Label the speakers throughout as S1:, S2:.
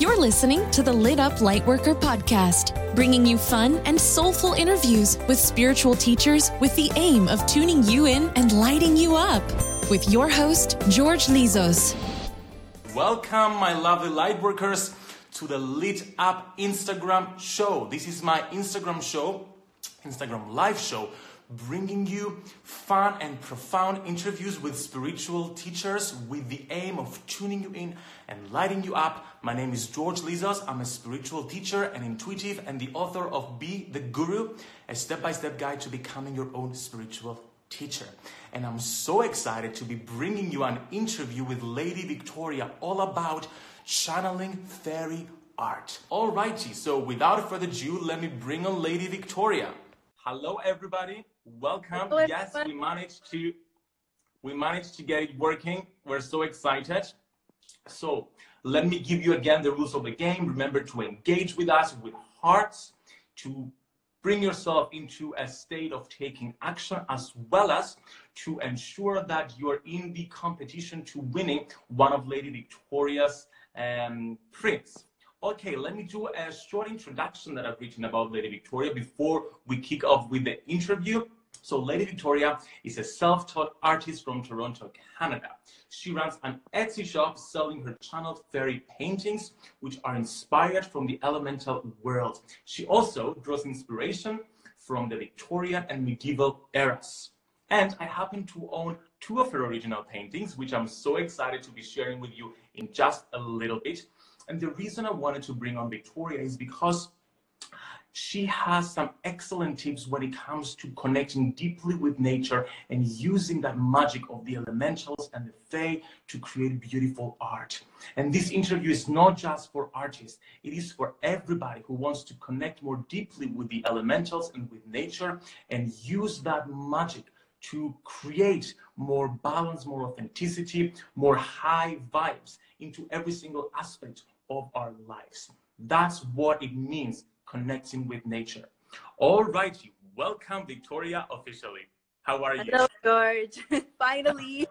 S1: You're listening to the Lit Up Lightworker podcast, bringing you fun and soulful interviews with spiritual teachers with the aim of tuning you in and lighting you up. With your host, George Lizos.
S2: Welcome, my lovely lightworkers, to the Lit Up Instagram show. This is my Instagram show, Instagram live show, bringing you fun and profound interviews with spiritual teachers with the aim of tuning you in and lighting you up. My name is George Lizos. I'm a spiritual teacher and intuitive and the author of Be the Guru, a step by step guide to becoming your own spiritual teacher. And I'm so excited to be bringing you an interview with Lady Viktoria all about channeling fairy art. Alrighty, so without further ado, let me bring on Lady Viktoria. Hello, everybody. Welcome.
S3: Hello,
S2: yes, we managed to we managed to get it working. We're so excited. So let me give you again the rules of the game. Remember to engage with us with hearts, to bring yourself into a state of taking action, as well as to ensure that you're in the competition to winning one of Lady Viktoria's um, prints. Okay, let me do a short introduction that I've written about Lady Viktoria before we kick off with the interview. So Lady Viktoria is a self-taught artist from Toronto, Canada. She runs an Etsy shop selling her channeled fairy paintings, which are inspired from the elemental world. She also draws inspiration from the Victorian and medieval eras. And I happen to own two of her original paintings, which I'm so excited to be sharing with you in just a little bit. And the reason I wanted to bring on Viktoria is because she has some excellent tips when it comes to connecting deeply with nature and using that magic of the elementals and the fae to create beautiful art. And this interview is not just for artists, it is for everybody who wants to connect more deeply with the elementals and with nature and use that magic to create more balance, more authenticity, more high vibes into every single aspect of our lives. That's what it means connecting with nature. All right, welcome Viktoria officially. How are you?
S3: Hello, George. Finally.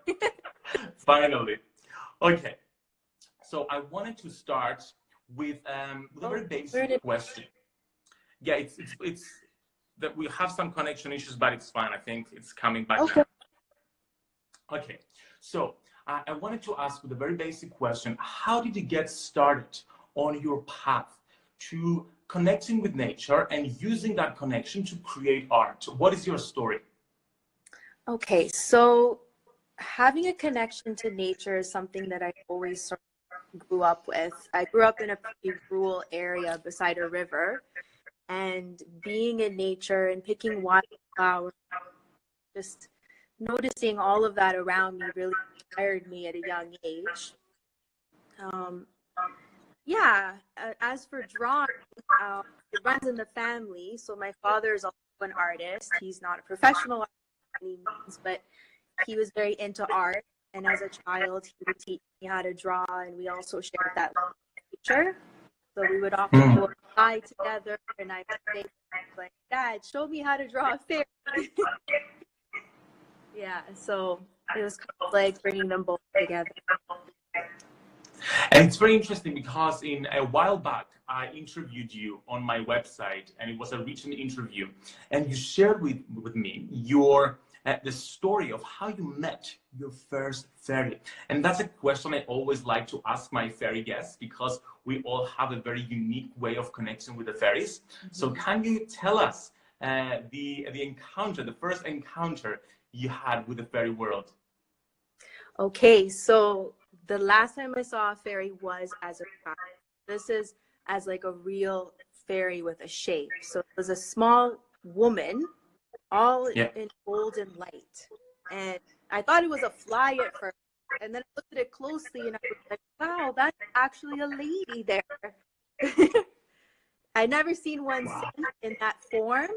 S2: Finally. Okay. So I wanted to start with, um, with a very oh, basic question. Yeah, it's, it's, it's that we have some connection issues, but it's fine. I think it's coming back okay. now. Okay. So uh, I wanted to ask with a very basic question. How did you get started on your path to connecting with nature and using that connection to create art. What is your story?
S3: Okay, so having a connection to nature is something that I always sort of grew up with. I grew up in a pretty rural area beside a river, and being in nature and picking wildflowers, just noticing all of that around me really inspired me at a young age. Um, yeah, uh, as for drawing, uh, it runs in the family. So my father is also an artist. He's not a professional artist by any means, but he was very into art. And as a child, he would teach me how to draw, and we also shared that nature. So we would often mm. go outside together, and I would say, like, Dad, show me how to draw a fairy. yeah, so it was kind of like bringing them both together.
S2: And it's very interesting because in a while back, I interviewed you on my website, and it was a written interview, and you shared with, with me your uh, the story of how you met your first fairy. And that's a question I always like to ask my fairy guests because we all have a very unique way of connecting with the fairies. Mm-hmm. So can you tell us uh, the the encounter, the first encounter you had with the fairy world?
S3: Okay, so the last time I saw a fairy was as a child. This is as like a real fairy with a shape. So it was a small woman, all yeah. in golden light. And I thought it was a fly at first. And then I looked at it closely and I was like, wow, that's actually a lady there. I'd never seen one wow. in that form,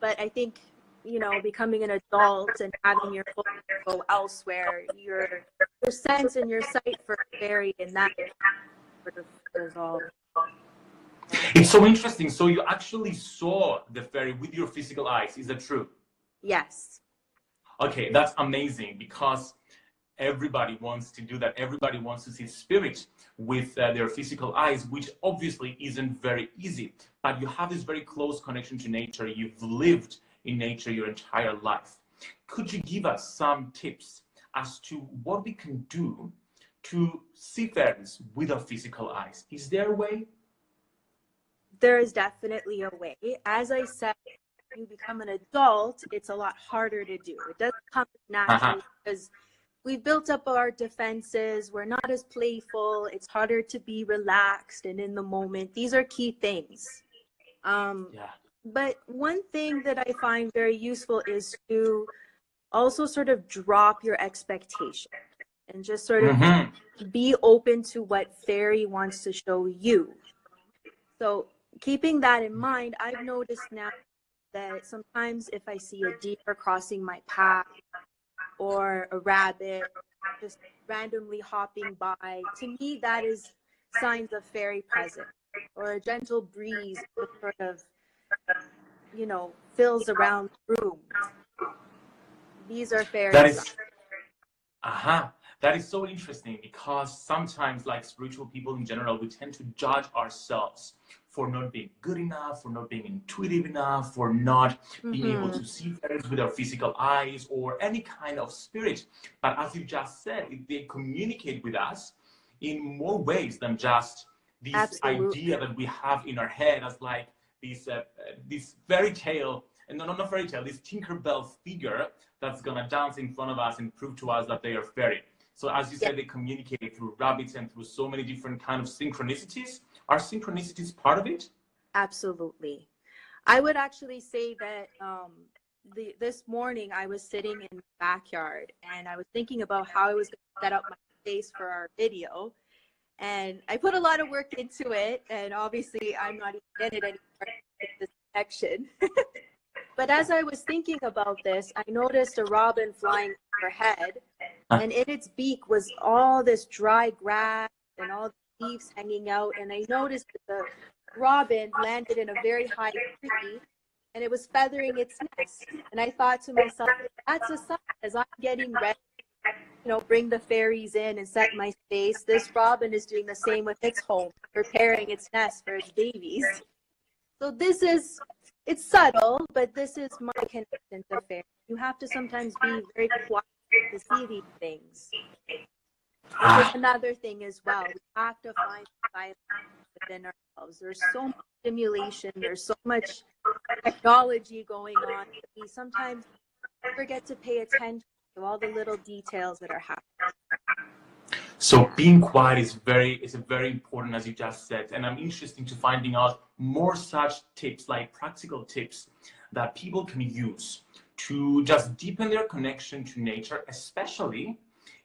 S3: but I think you know, becoming an adult and having your focus go elsewhere, your your sense and your sight for fairy and that sort of.
S2: It's so interesting. So you actually saw the fairy with your physical eyes. Is that true?
S3: Yes.
S2: Okay, that's amazing because everybody wants to do that. Everybody wants to see spirit with uh, their physical eyes, which obviously isn't very easy. But you have this very close connection to nature. You've lived in nature your entire life. Could you give us some tips as to what we can do to see fairies with our physical eyes? Is there a way?
S3: There is definitely a way. As I said, you become an adult, it's a lot harder to do. It doesn't come naturally uh-huh. because we've built up our defenses. We're not as playful. It's harder to be relaxed and in the moment. These are key things. Um, yeah. But one thing that I find very useful is to also sort of drop your expectation and just sort of mm-hmm. be open to what fairy wants to show you. So, keeping that in mind, I've noticed now that sometimes if I see a deer crossing my path or a rabbit just randomly hopping by, to me, that is signs of fairy presence or a gentle breeze sort of you know, fills around the room. These are fairies.
S2: That is, uh-huh. That is so interesting because sometimes, like spiritual people in general, we tend to judge ourselves for not being good enough, for not being intuitive enough, for not mm-hmm. being able mm-hmm. to see fairies with our physical eyes or any kind of spirit. But as you just said, they communicate with us in more ways than just this Absolutely. idea that we have in our head as like this uh, this fairy tale and no, not fairy tale, this Tinkerbell figure that's gonna dance in front of us and prove to us that they are fairy. So as you said, they communicate through rabbits and through so many different kind of synchronicities. Are synchronicities part of it?
S3: Absolutely. I would actually say that um, the, this morning I was sitting in the backyard and I was thinking about how I was going to set up my space for our video. And I put a lot of work into it. And obviously, I'm not even in it anymore. This connection. but as I was thinking about this, I noticed a robin flying overhead. And in its beak was all this dry grass and all the leaves hanging out. And I noticed that the robin landed in a very high tree and it was feathering its nest. And I thought to myself, that's a sign as I'm getting ready, you know, bring the fairies in and set my space. This robin is doing the same with its home, preparing its nest for its babies. So this is, it's subtle, but this is my connection to fairies. You have to sometimes be very quiet to see these things. Another thing as well. We have to find silence within ourselves. There's so much stimulation. There's so much technology going on. We sometimes forget to pay attention to all the little details that are happening.
S2: So being quiet is very is very important as you just said, and I'm interested to finding out more such tips like practical tips that people can use to just deepen their connection to nature, especially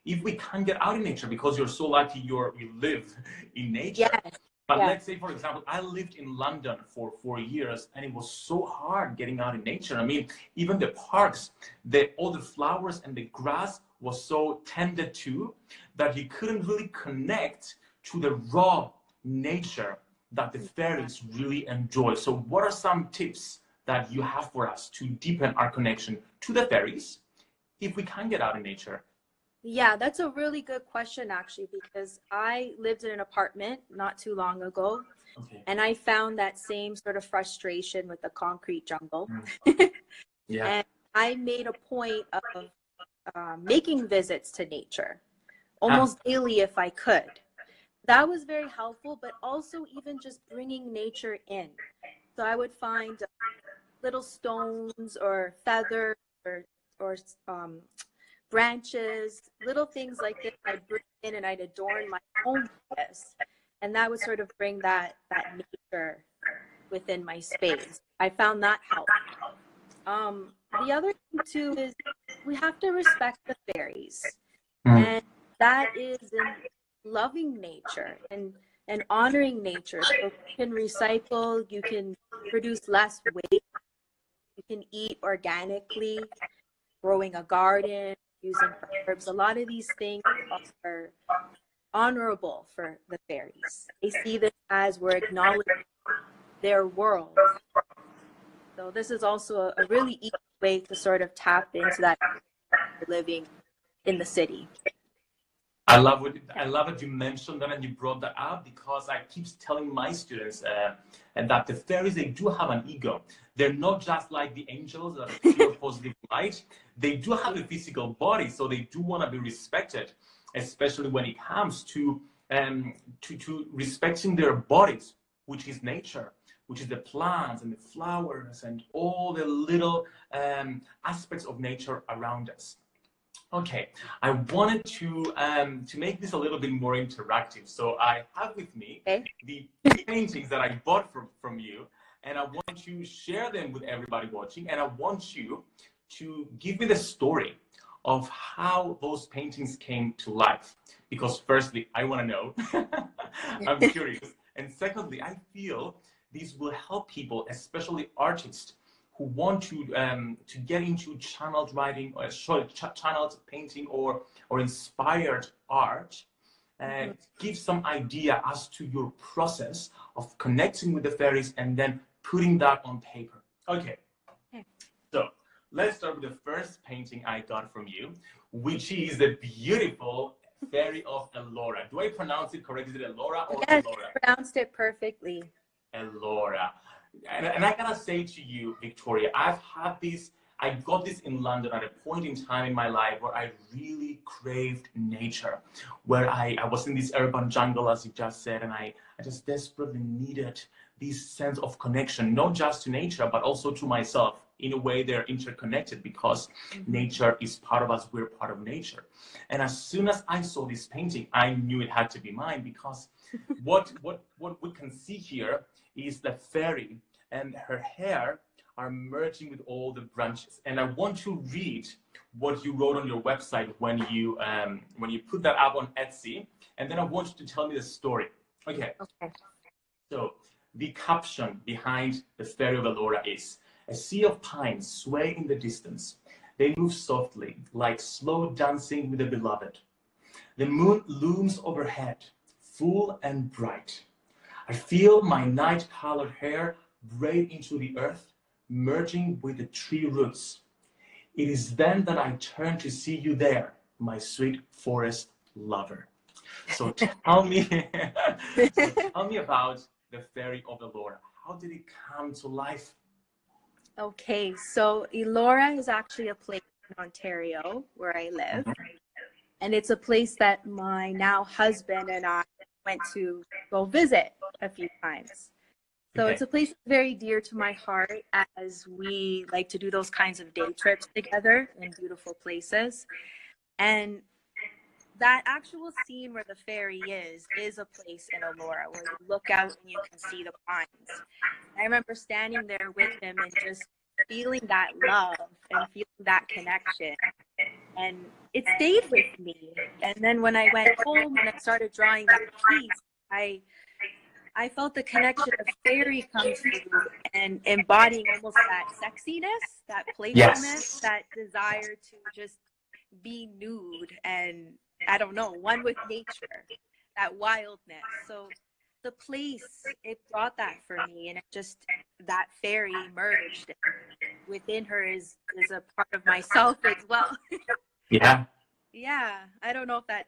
S2: if we can't get out in nature because you're so lucky you're you live in nature.
S3: Yes.
S2: But
S3: Yeah.
S2: let's say, for example, I lived in London for four years, and it was so hard getting out in nature. I mean, even the parks, the all the flowers and the grass was so tended to that you couldn't really connect to the raw nature that the fairies really enjoy. So, what are some tips that you have for us to deepen our connection to the fairies if we can get out in nature?
S3: Yeah, that's a really good question, actually, because I lived in an apartment not too long ago,
S2: Okay.
S3: and I found that same sort of frustration with the concrete jungle.
S2: Yeah.
S3: And I made a point of uh, making visits to nature almost daily if I could. That was very helpful, but also even just bringing nature in. So I would find uh, little stones or feathers or, or um, branches, little things like this I'd bring in and I'd adorn my home with this. And that would sort of bring that, that nature within my space. I found that helped. Um, the other thing too is we have to respect the fairies,
S2: Mm.
S3: and that is in loving nature and and honoring nature. So you can recycle, you can produce less waste, you can eat organically, growing a garden, using herbs. A lot of these things are honorable for the fairies. They see this as we're acknowledging their world. So this is also a, a really easy way to sort of tap into that living in the city.
S2: I love what I love that you mentioned that and you brought that up because I keep telling my students uh, that the fairies they do have an ego. They're not just like the angels that are pure positive light. They do have a physical body, so they do want to be respected, especially when it comes to um, to to respecting their bodies, which is nature, which is the plants and the flowers and all the little um, aspects of nature around us. Okay, I wanted to um, to make this a little bit more interactive. So I have with me
S3: Okay.
S2: the paintings that I bought from, from you, and I want to share them with everybody watching. And I want you to give me the story of how those paintings came to life. Because firstly, I want to know. I'm curious. And secondly, I feel these will help people, especially artists, who want to um, to get into channeled writing or uh, sorry, ch- channeled painting or or inspired art and give some idea as to your process of connecting with the fairies and then putting that on paper. Okay.
S3: Okay.
S2: So let's start with the first painting I got from you, which is the beautiful fairy of Elora. Do I pronounce it correctly? Is it Elora or
S3: Yes,
S2: Elora?
S3: you pronounced it perfectly.
S2: Elora. And, and I gotta say to you, Viktoria, I've had this I got this in London at a point in time in my life where I really craved nature, where I, I was in this urban jungle, as you just said, and I, I just desperately needed this sense of connection, not just to nature, but also to myself. In a way, they're interconnected because mm-hmm. nature is part of us, we're part of nature. And as soon as I saw this painting, I knew it had to be mine because what, what, what we can see here is the fairy and her hair are merging with all the branches. And I want to read what you wrote on your website when you um, when you put that up on Etsy, and then I want you to tell me the story. Okay.
S3: Okay.
S2: So the caption behind the fairy of Elora is a sea of pines sway in the distance. They move softly, like slow dancing with a beloved. The moon looms overhead, full and bright. I feel my night colored hair braid into the earth merging with the tree roots. It is then that I turn to see you there, my sweet forest lover. So tell me, so tell me about the fairy of Elora. How did it come to life?
S3: Okay, so Elora is actually a place in Ontario where I live. Mm-hmm. And it's a place that my now husband and I went to go visit a few times. So okay. it's a place very dear to my heart as we like to do those kinds of day trips together in beautiful places. And that actual scene where the fairy is is a place in Elora where you look out and you can see the pines. I remember standing there with him and just feeling that love and feeling that connection. And it stayed with me. And then when I went home and I started drawing that piece, I I felt the connection of fairy come through and embodying almost that sexiness, that playfulness, yes. that desire to just be nude and I don't know, one with nature, that wildness. So the place it brought that for me and it just that fairy emerged within her is is a part of myself as well.
S2: yeah.
S3: Yeah. I don't know if that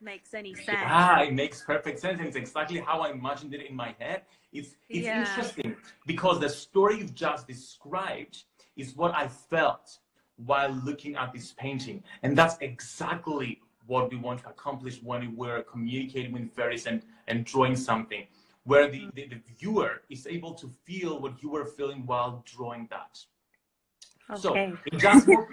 S3: makes any sense.
S2: Yeah, it makes perfect sense. It's exactly how I imagined it in my head. It's it's yeah. interesting because the story you've just described is what I felt while looking at this painting. And that's exactly what we want to accomplish when we're communicating with fairies and, and drawing something, where the, the, the viewer is able to feel what you were feeling while drawing that. Okay. So just more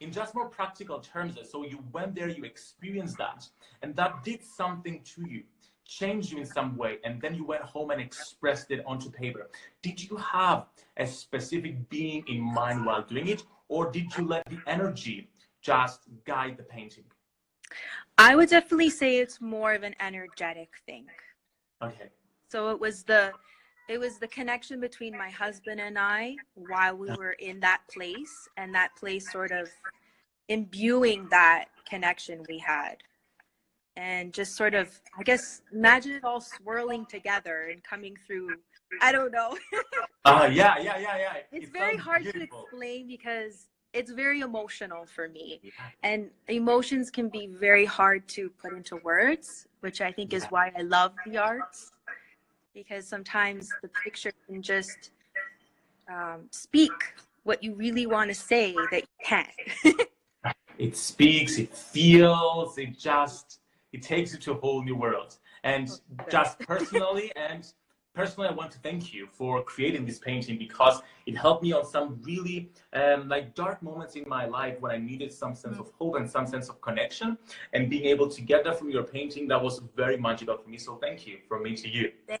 S2: in just more practical terms, so you went there, you experienced that, and that did something to you, changed you in some way, and then you went home and expressed it onto paper. Did you have a specific being in mind while doing it, or did you let the energy just guide the painting?
S3: I would definitely say it's more of an energetic thing.
S2: Okay.
S3: So it was the it was the connection between my husband and I while we were in that place and that place sort of imbuing that connection we had and just sort of i guess imagine it all swirling together and coming through i don't know
S2: uh yeah yeah yeah yeah
S3: it's it very hard beautiful. to explain because it's very emotional for me yeah. and emotions can be very hard to put into words which i think yeah. is why i love the arts because sometimes the picture can just um, speak what you really want to say that you can't.
S2: it speaks, it feels, it just it takes you to a whole new world. And just personally and personally, I want to thank you for creating this painting because it helped me on some really um, like dark moments in my life when I needed some sense of hope and some sense of connection. And being able to get that from your painting, that was very magical for me. So thank you from me to you.
S3: Thank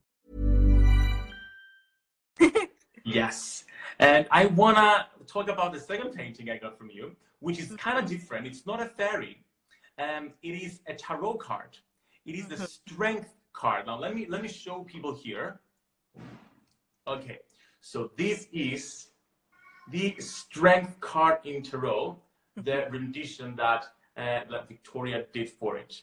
S2: yes. And I want to talk about the second painting I got from you, which is kind of different. It's not a fairy. Um, it is a tarot card. It is the strength card. Now let me let me show people here. Okay, so this is the strength card in tarot, the rendition that uh, that Viktoria did for it.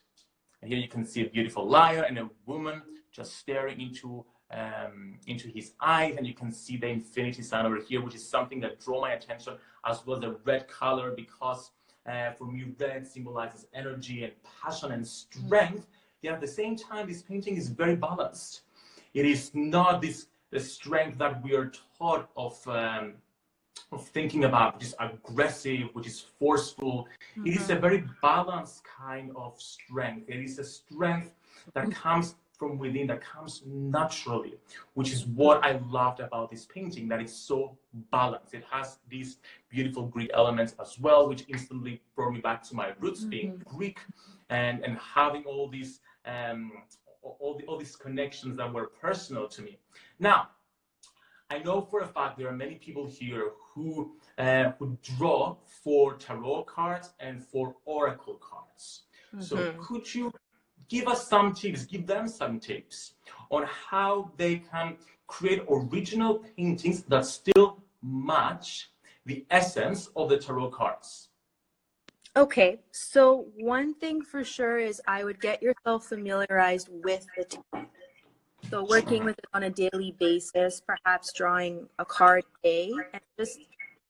S2: And here you can see a beautiful lion and a woman just staring into um, into his eyes, and you can see the infinity sign over here, which is something that drew my attention, as well as the red color, because uh, for me, red symbolizes energy and passion and strength. Yet at the same time, this painting is very balanced. It is not this the strength that we are taught of. Um, of thinking about, which is aggressive, which is forceful. Mm-hmm. It is a very balanced kind of strength. It is a strength that comes from within that comes naturally, which is what I loved about this painting, that it's so balanced. It has these beautiful Greek elements as well, which instantly brought me back to my roots, mm-hmm. being Greek and, and having all these um, all, the, all these connections that were personal to me. Now, I know for a fact there are many people here who uh, who draw for tarot cards and for oracle cards. Mm-hmm. So could you give us some tips, give them some tips on how they can create original paintings that still match the essence of the tarot cards.
S3: Okay, so one thing for sure is I would get yourself familiarized with the tarot. So working with it on a daily basis, perhaps drawing a card a day, and just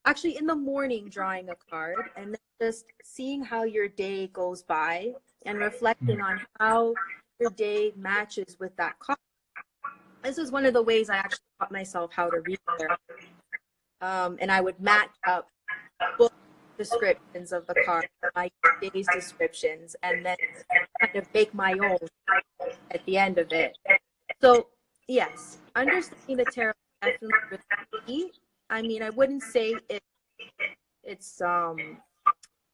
S3: actually in the morning drawing a card, and then just seeing how your day goes by and reflecting on how your day matches with that card. This is one of the ways I actually taught myself how to read there. Um, and I would match up book descriptions of the card, my day's descriptions, and then kind of make my own at the end of it. So, yes, understanding the tarot definitely. I mean, I wouldn't say it, it's um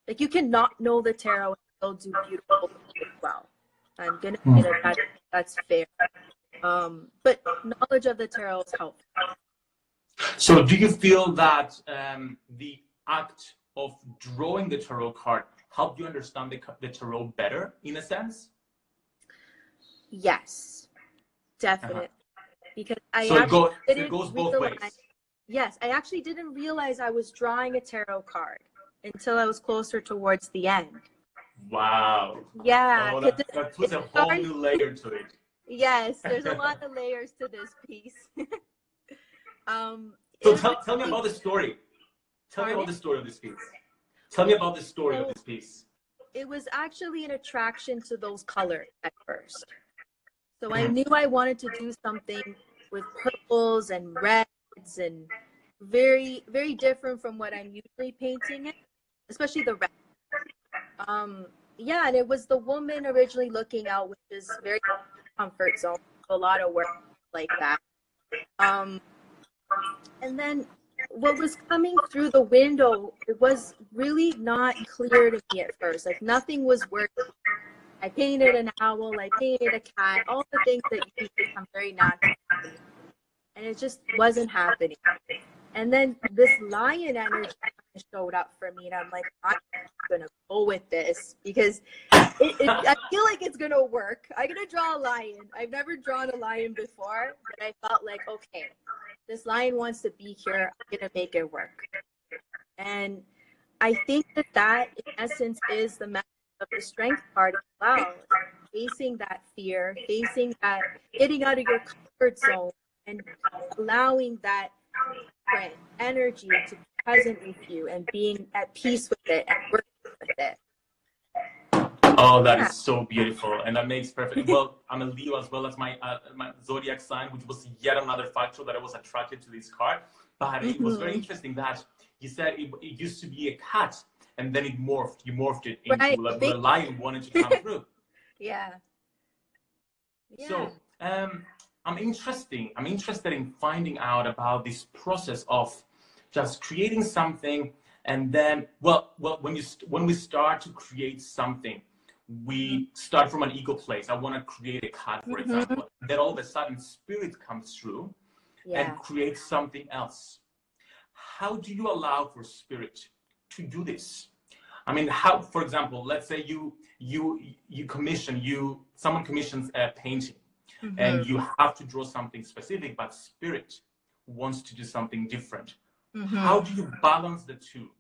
S3: like you cannot know the tarot still do beautiful as well. I'm gonna say that, that that's fair. Um, but knowledge of the tarot is helpful.
S2: So, do you feel that um, the act of drawing the tarot card helped you understand the, the tarot better, in a sense?
S3: Yes, definitely. Uh-huh. Because I
S2: so it, go, it goes both
S3: ways. Yes, I actually didn't realize I was drawing a tarot card until I was closer towards the end.
S2: Wow.
S3: Yeah.
S2: Oh, that, that puts a whole new layer to it.
S3: Yes, there's a lot of layers to this piece. um,
S2: so tell, tell me about the story. Tell Pardon? me about the story of this piece. Tell me about the story so, of this piece.
S3: It was actually an attraction to those colors at first. So I knew I wanted to do something with purples and reds and very, very different from what I'm usually painting it, especially the red. Um, yeah, and it was the woman originally looking out, which is very comfort zone. A lot of work like that. Um, and then what was coming through the window, it was really not clear to me at first. Like nothing was working. I painted an owl, I painted a cat, all the things that you become very natural. And it just wasn't happening. And then this lion energy showed up for me, and I'm like, I'm gonna go with this because it, it, I feel like it's gonna work. I'm gonna draw a lion. I've never drawn a lion before, but I felt like, okay, this lion wants to be here. I'm gonna make it work. And I think that that, in essence, is the message of the strength part as well. Facing that fear, facing that, getting out of your comfort zone, and allowing that energy to be present with you and being at peace with it and working with it.
S2: Oh, that yeah. is so beautiful, and that makes perfect. Well, I'm a Leo as well as my, uh, my zodiac sign, which was yet another factor that I was attracted to this card. But mm-hmm. it was very mm-hmm. interesting that you said it, it, used to be a cat, and then it morphed. You morphed it into right. a, a lion wanted to come through.
S3: Yeah. yeah.
S2: So um, I'm interesting. I'm interested in finding out about this process of just creating something, and then, well, well, when you when we start to create something, we start from an ego place. I want to create a card, for mm-hmm. example. Then all of a sudden, spirit comes through yeah. and creates something else. How do you allow for spirit to do this? I mean, how, for example, let's say you you you commission you someone commissions a painting, mm-hmm. and you have to draw something specific, but spirit wants to do something different. Mm-hmm. How do you balance the two?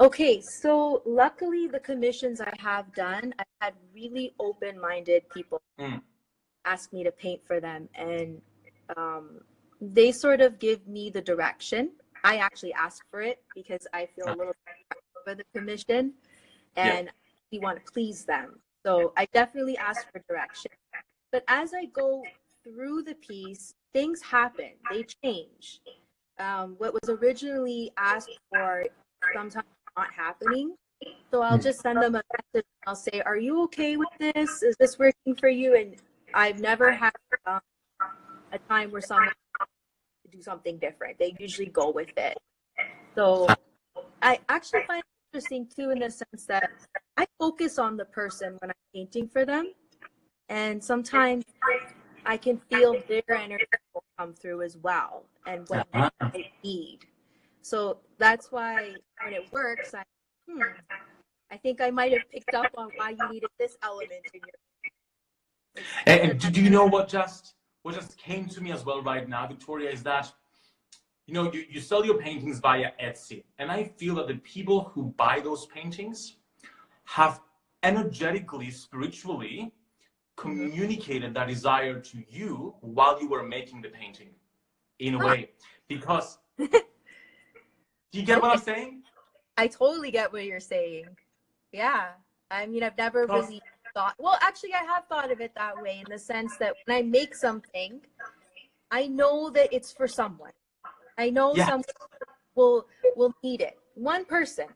S3: Okay, so luckily the commissions I have done, I had really open-minded people mm. ask me to paint for them, and um, they sort of give me the direction. I actually ask for it because I feel a little for the commission, and yeah. we want to please them. So I definitely ask for direction. But as I go through the piece, things happen. They change. Um, what was originally asked for sometimes not happening. So I'll hmm. just send them a message. I'll say, "Are you okay with this? Is this working for you?" And I've never had um, a time where someone do something different. They usually go with it. So I actually find it interesting too, in the sense that I focus on the person when I'm painting for them, and sometimes I can feel their energy come through as well, and when uh-huh. I need. So that's why when it works, I, hmm, I think I might have picked up on why you needed this element in your.
S2: And, and do you know what just what just came to me as well right now, Viktoria, is that you know you, you sell your paintings via Etsy, and I feel that the people who buy those paintings have energetically, spiritually communicated that desire to you while you were making the painting in a way because Do you get what I'm saying?
S3: I totally get what you're saying. Yeah. I mean, I've never really thought, well, actually, I have thought of it that way in the sense that when I make something, I know that it's for someone. I know yes. someone will will need it. One person.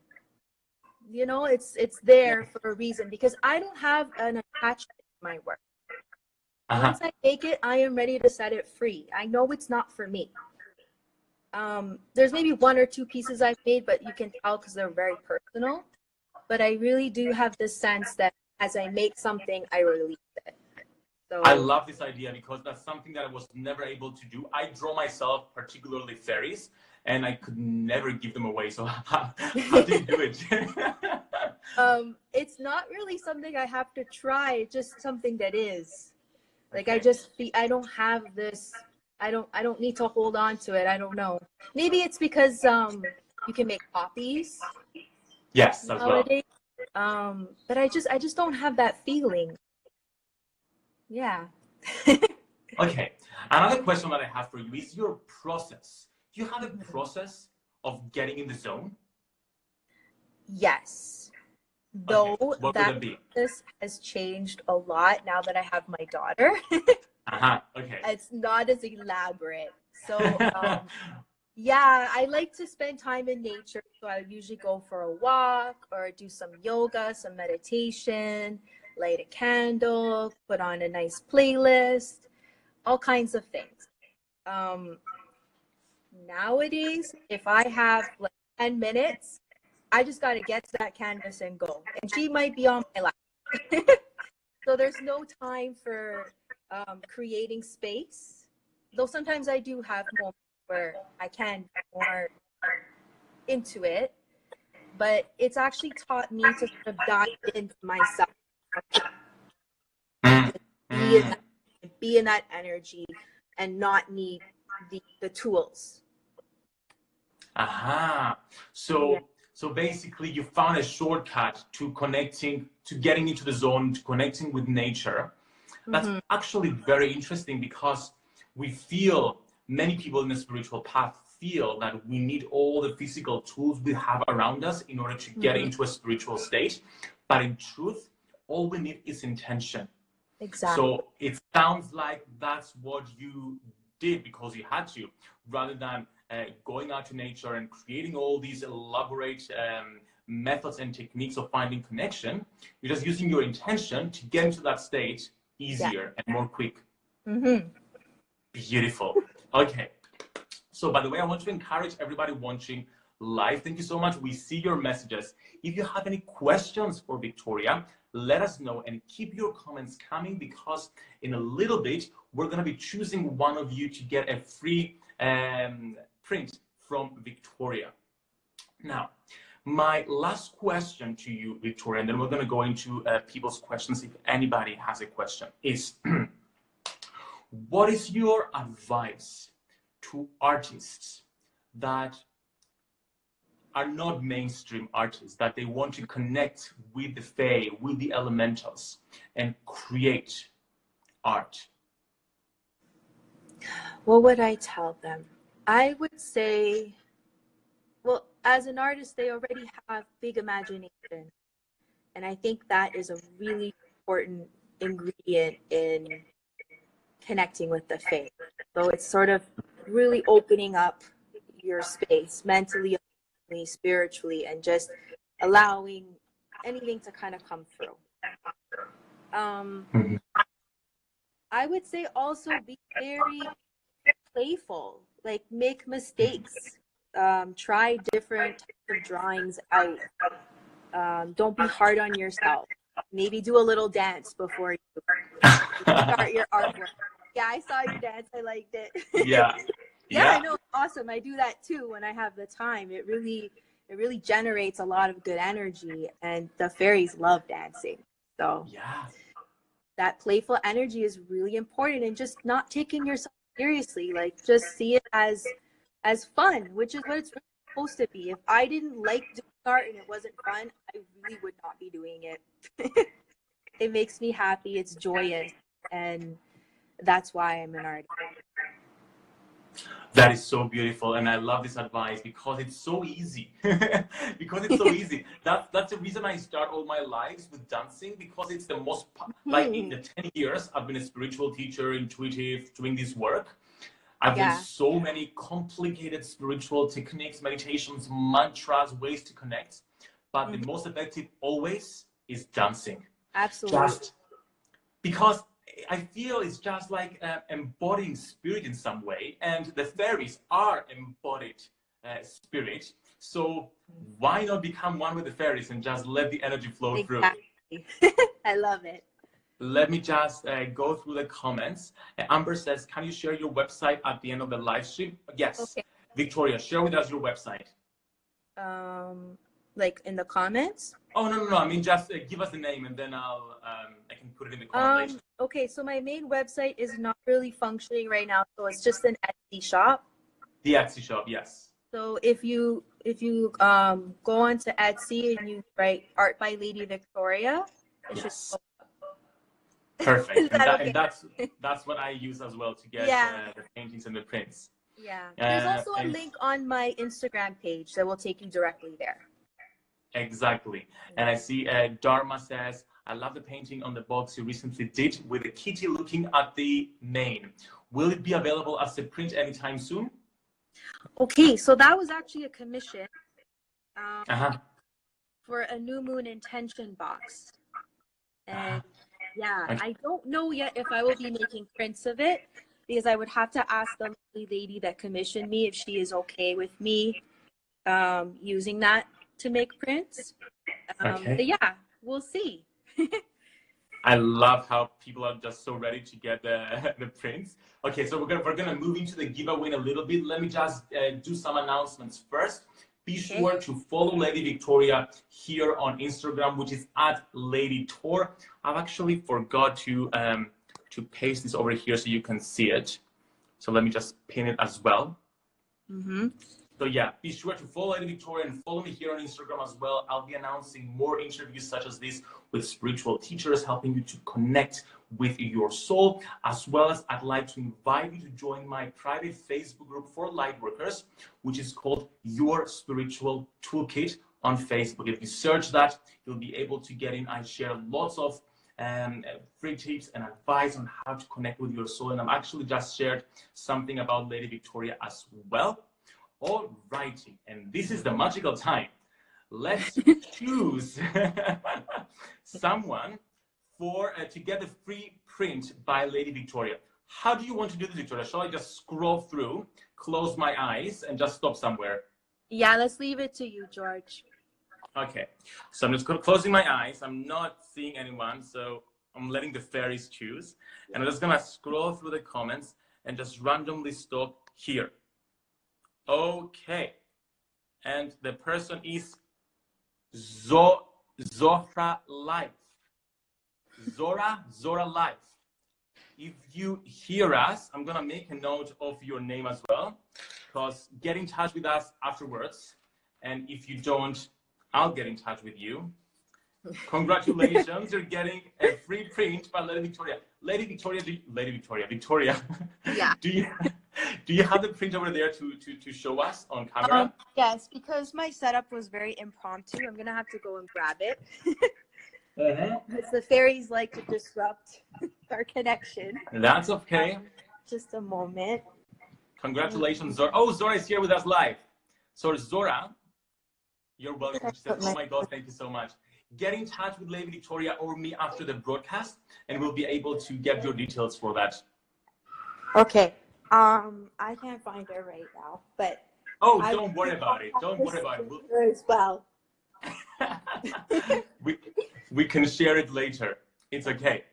S3: You know, it's it's there for a reason because I don't have an attachment to my work. Uh-huh. Once I make it, I am ready to set it free. I know it's not for me um, there's maybe one or two pieces I've made, but you can tell because they're very personal. But I really do have this sense that as I make something, I release it.
S2: So I love this idea because that's something that I was never able to do. I draw myself, particularly fairies, and I could never give them away. So how, how do you do it?
S3: um, it's not really something I have to try. It's just something that is. Like okay. I just, I don't have this I don't I don't need to hold on to it. I don't know. Maybe it's because um you can make copies.
S2: Yes, as nowadays.
S3: well. Um, but I just I just don't have that feeling. Yeah.
S2: okay. Another question that I have for you is your process. Do you have a process of getting in the zone?
S3: Yes. Though okay. that process has changed a lot now that I have my daughter.
S2: Uh-huh. Okay.
S3: It's not as elaborate. So um, yeah, I like to spend time in nature. So I usually go for a walk or do some yoga, some meditation, light a candle, put on a nice playlist, all kinds of things. Um, nowadays, if I have like 10 minutes, I just got to get to that canvas and go. And she might be on my lap. so there's no time for um, creating space. Though sometimes I do have moments where I can more into it, but it's actually taught me to sort of dive into myself, be in, that, be in that energy, and not need the, the tools.
S2: Aha. So. So basically you found a shortcut to connecting to getting into the zone, to connecting with nature that's mm-hmm. actually very interesting because we feel many people in the spiritual path feel that we need all the physical tools we have around us in order to get mm-hmm. into a spiritual state. But in truth, all we need is intention.
S3: Exactly.
S2: So it sounds like that's what you did because you had to, rather than uh, going out to nature and creating all these elaborate um, methods and techniques of finding connection. You're just using your intention to get into that state easier yeah. and more quick.
S3: Mm-hmm.
S2: Beautiful. Okay. So, by the way, I want to encourage everybody watching live. Thank you so much. We see your messages. If you have any questions for Viktoria, let us know and keep your comments coming because in a little bit, we're going to be choosing one of you to get a free um, print from Viktoria. Now, my last question to you, Viktoria, and then we're going to go into uh, people's questions if anybody has a question, is what is your advice to artists that are not mainstream artists, that they want to connect with the Fae, with the elementals, and create art?
S3: What would I tell them? I would say, well, as an artist, they already have big imagination. And I think that is a really important ingredient in connecting with the faith. So it's sort of really opening up your space mentally, spiritually, and just allowing anything to kind of come through. Um, mm-hmm. I would say also be very playful, like make mistakes, um, try different types of drawings out. Um, don't be hard on yourself. Maybe do a little dance before you start your artwork. Yeah, I saw you dance. I liked it.
S2: Yeah.
S3: yeah. yeah, I know. Awesome. I do that too when I have the time. It really, it really generates a lot of good energy, and the fairies love dancing. So
S2: yeah,
S3: that playful energy is really important, and just not taking yourself seriously. Like just see it as as fun, which is what it's supposed to be. If I didn't like doing art and it wasn't fun, I really would not be doing it. it makes me happy. It's joyous, and that's why I'm an artist.
S2: That is so beautiful, and I love this advice because it's so easy. because it's so easy. That's that's the reason I start all my lives with dancing because it's the most like in the ten years I've been a spiritual teacher, intuitive, doing this work. I've yeah. done so many complicated spiritual techniques, meditations, mantras, ways to connect. But mm-hmm. the most effective always is dancing.
S3: Absolutely.
S2: Just because I feel it's just like uh, embodying spirit in some way, and the fairies are embodied uh, spirit. So why not become one with the fairies and just let the energy flow exactly.
S3: through? I love it.
S2: Let me just uh, go through the comments. Uh, Amber says, "Can you share your website at the end of the live stream?" Yes. Okay. Viktoria, share with us your website.
S3: Um, like in the comments?
S2: Oh no no no! I mean just uh, give us the name and then I'll um, I can put it in the comments. Um,
S3: okay, so my main website is not really functioning right now, so it's just an Etsy shop.
S2: The Etsy shop, yes.
S3: So if you if you um go onto Etsy and you write art by Lady Viktoria, it yes. should
S2: Perfect. and, that, okay? and, that's that's what I use as well to get yeah. uh, the paintings and the prints.
S3: Yeah. There's uh, also a link on my Instagram page that will take you directly there.
S2: Exactly. And I see uh, Dharma says, I love the painting on the box you recently did with a kitty looking at the main. Will it be available as a print anytime soon?
S3: Okay, so that was actually a commission um, uh-huh. for a new moon intention box. And uh-huh. yeah, I don't know yet if I will be making prints of it because I would have to ask the lady that commissioned me if she is okay with me um, using that to make prints. Um, okay. yeah, we'll see.
S2: I love how people are just so ready to get the, the prints. Okay, so we're gonna we're gonna move into the giveaway in a little bit. Let me just uh, do some announcements first. Be okay. sure to follow Lady Viktoria here on Instagram, which is at Lady Tor. I've actually forgot to um, to paste this over here so you can see it. So let me just pin it as well.
S3: Mm-hmm.
S2: So yeah, be sure to follow Lady Viktoria and follow me here on Instagram as well. I'll be announcing more interviews such as this with spiritual teachers, helping you to connect with your soul, as well as I'd like to invite you to join my private Facebook group for lightworkers, which is called Your Spiritual Toolkit on Facebook. If you search that, you'll be able to get in. I share lots of um, free tips and advice on how to connect with your soul. And I'm actually just shared something about Lady Viktoria as well. All righty, and this is the magical time. Let's choose someone for uh, to get the free print by Lady Viktoria. How do you want to do this, Viktoria? Shall I just scroll through, close my eyes, and just stop somewhere?
S3: Yeah, let's leave it to you, George.
S2: Okay, so I'm just closing my eyes. I'm not seeing anyone, so I'm letting the fairies choose. And I'm just gonna scroll through the comments and just randomly stop here. Okay, and the person is Zo Zora Life. Zora, Zora Life. If you hear us, I'm gonna make a note of your name as well, because get in touch with us afterwards. And if you don't, I'll get in touch with you. Congratulations, you're getting a free print by Lady Viktoria. Lady Viktoria, do you, Lady Viktoria, Viktoria.
S3: Yeah.
S2: do you do you have the print over there to to, to show us on camera?
S3: Um, yes, because my setup was very impromptu. I'm gonna have to go and grab it.
S2: Uh-huh.
S3: Because the fairies like to disrupt our connection.
S2: That's okay.
S3: Um, just a moment.
S2: Congratulations, Zora. Oh, Zora is here with us live. So Zora, you're welcome. Oh my God, thank you so much. Get in touch with Lady Viktoria or me after the broadcast, and we'll be able to get your details for that.
S3: Okay. Um, I can't find her right now, but
S2: Oh, don't worry about it. Don't worry about it.
S3: As well.
S2: we, we can share it later. It's okay.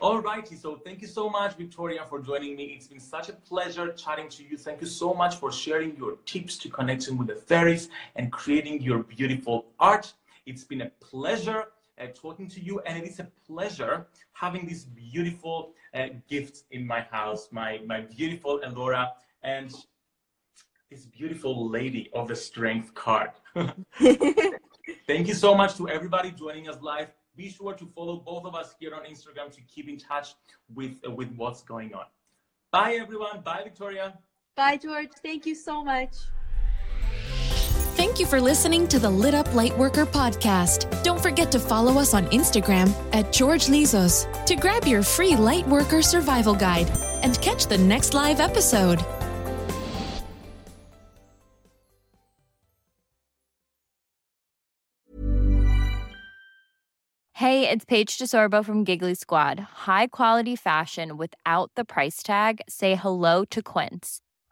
S2: All righty. So thank you so much, Viktoria, for joining me. It's been such a pleasure chatting to you. Thank you so much for sharing your tips to connecting with the fairies and creating your beautiful art. It's been a pleasure uh, talking to you, and it is a pleasure having this beautiful uh, gift in my house, my my beautiful Elora, and this beautiful lady of the strength card. Thank you so much to everybody joining us live. Be sure to follow both of us here on Instagram to keep in touch with uh, with what's going on. Bye everyone. Bye Viktoria.
S3: Bye, George. Thank you so much.
S1: Thank you for listening to the Lit Up Lightworker podcast. Don't forget to follow us on Instagram at George Lizos to grab your free Lightworker survival guide and catch the next live episode.
S4: Hey, it's Paige DeSorbo from Giggly Squad. High quality fashion without the price tag. Say hello to Quince.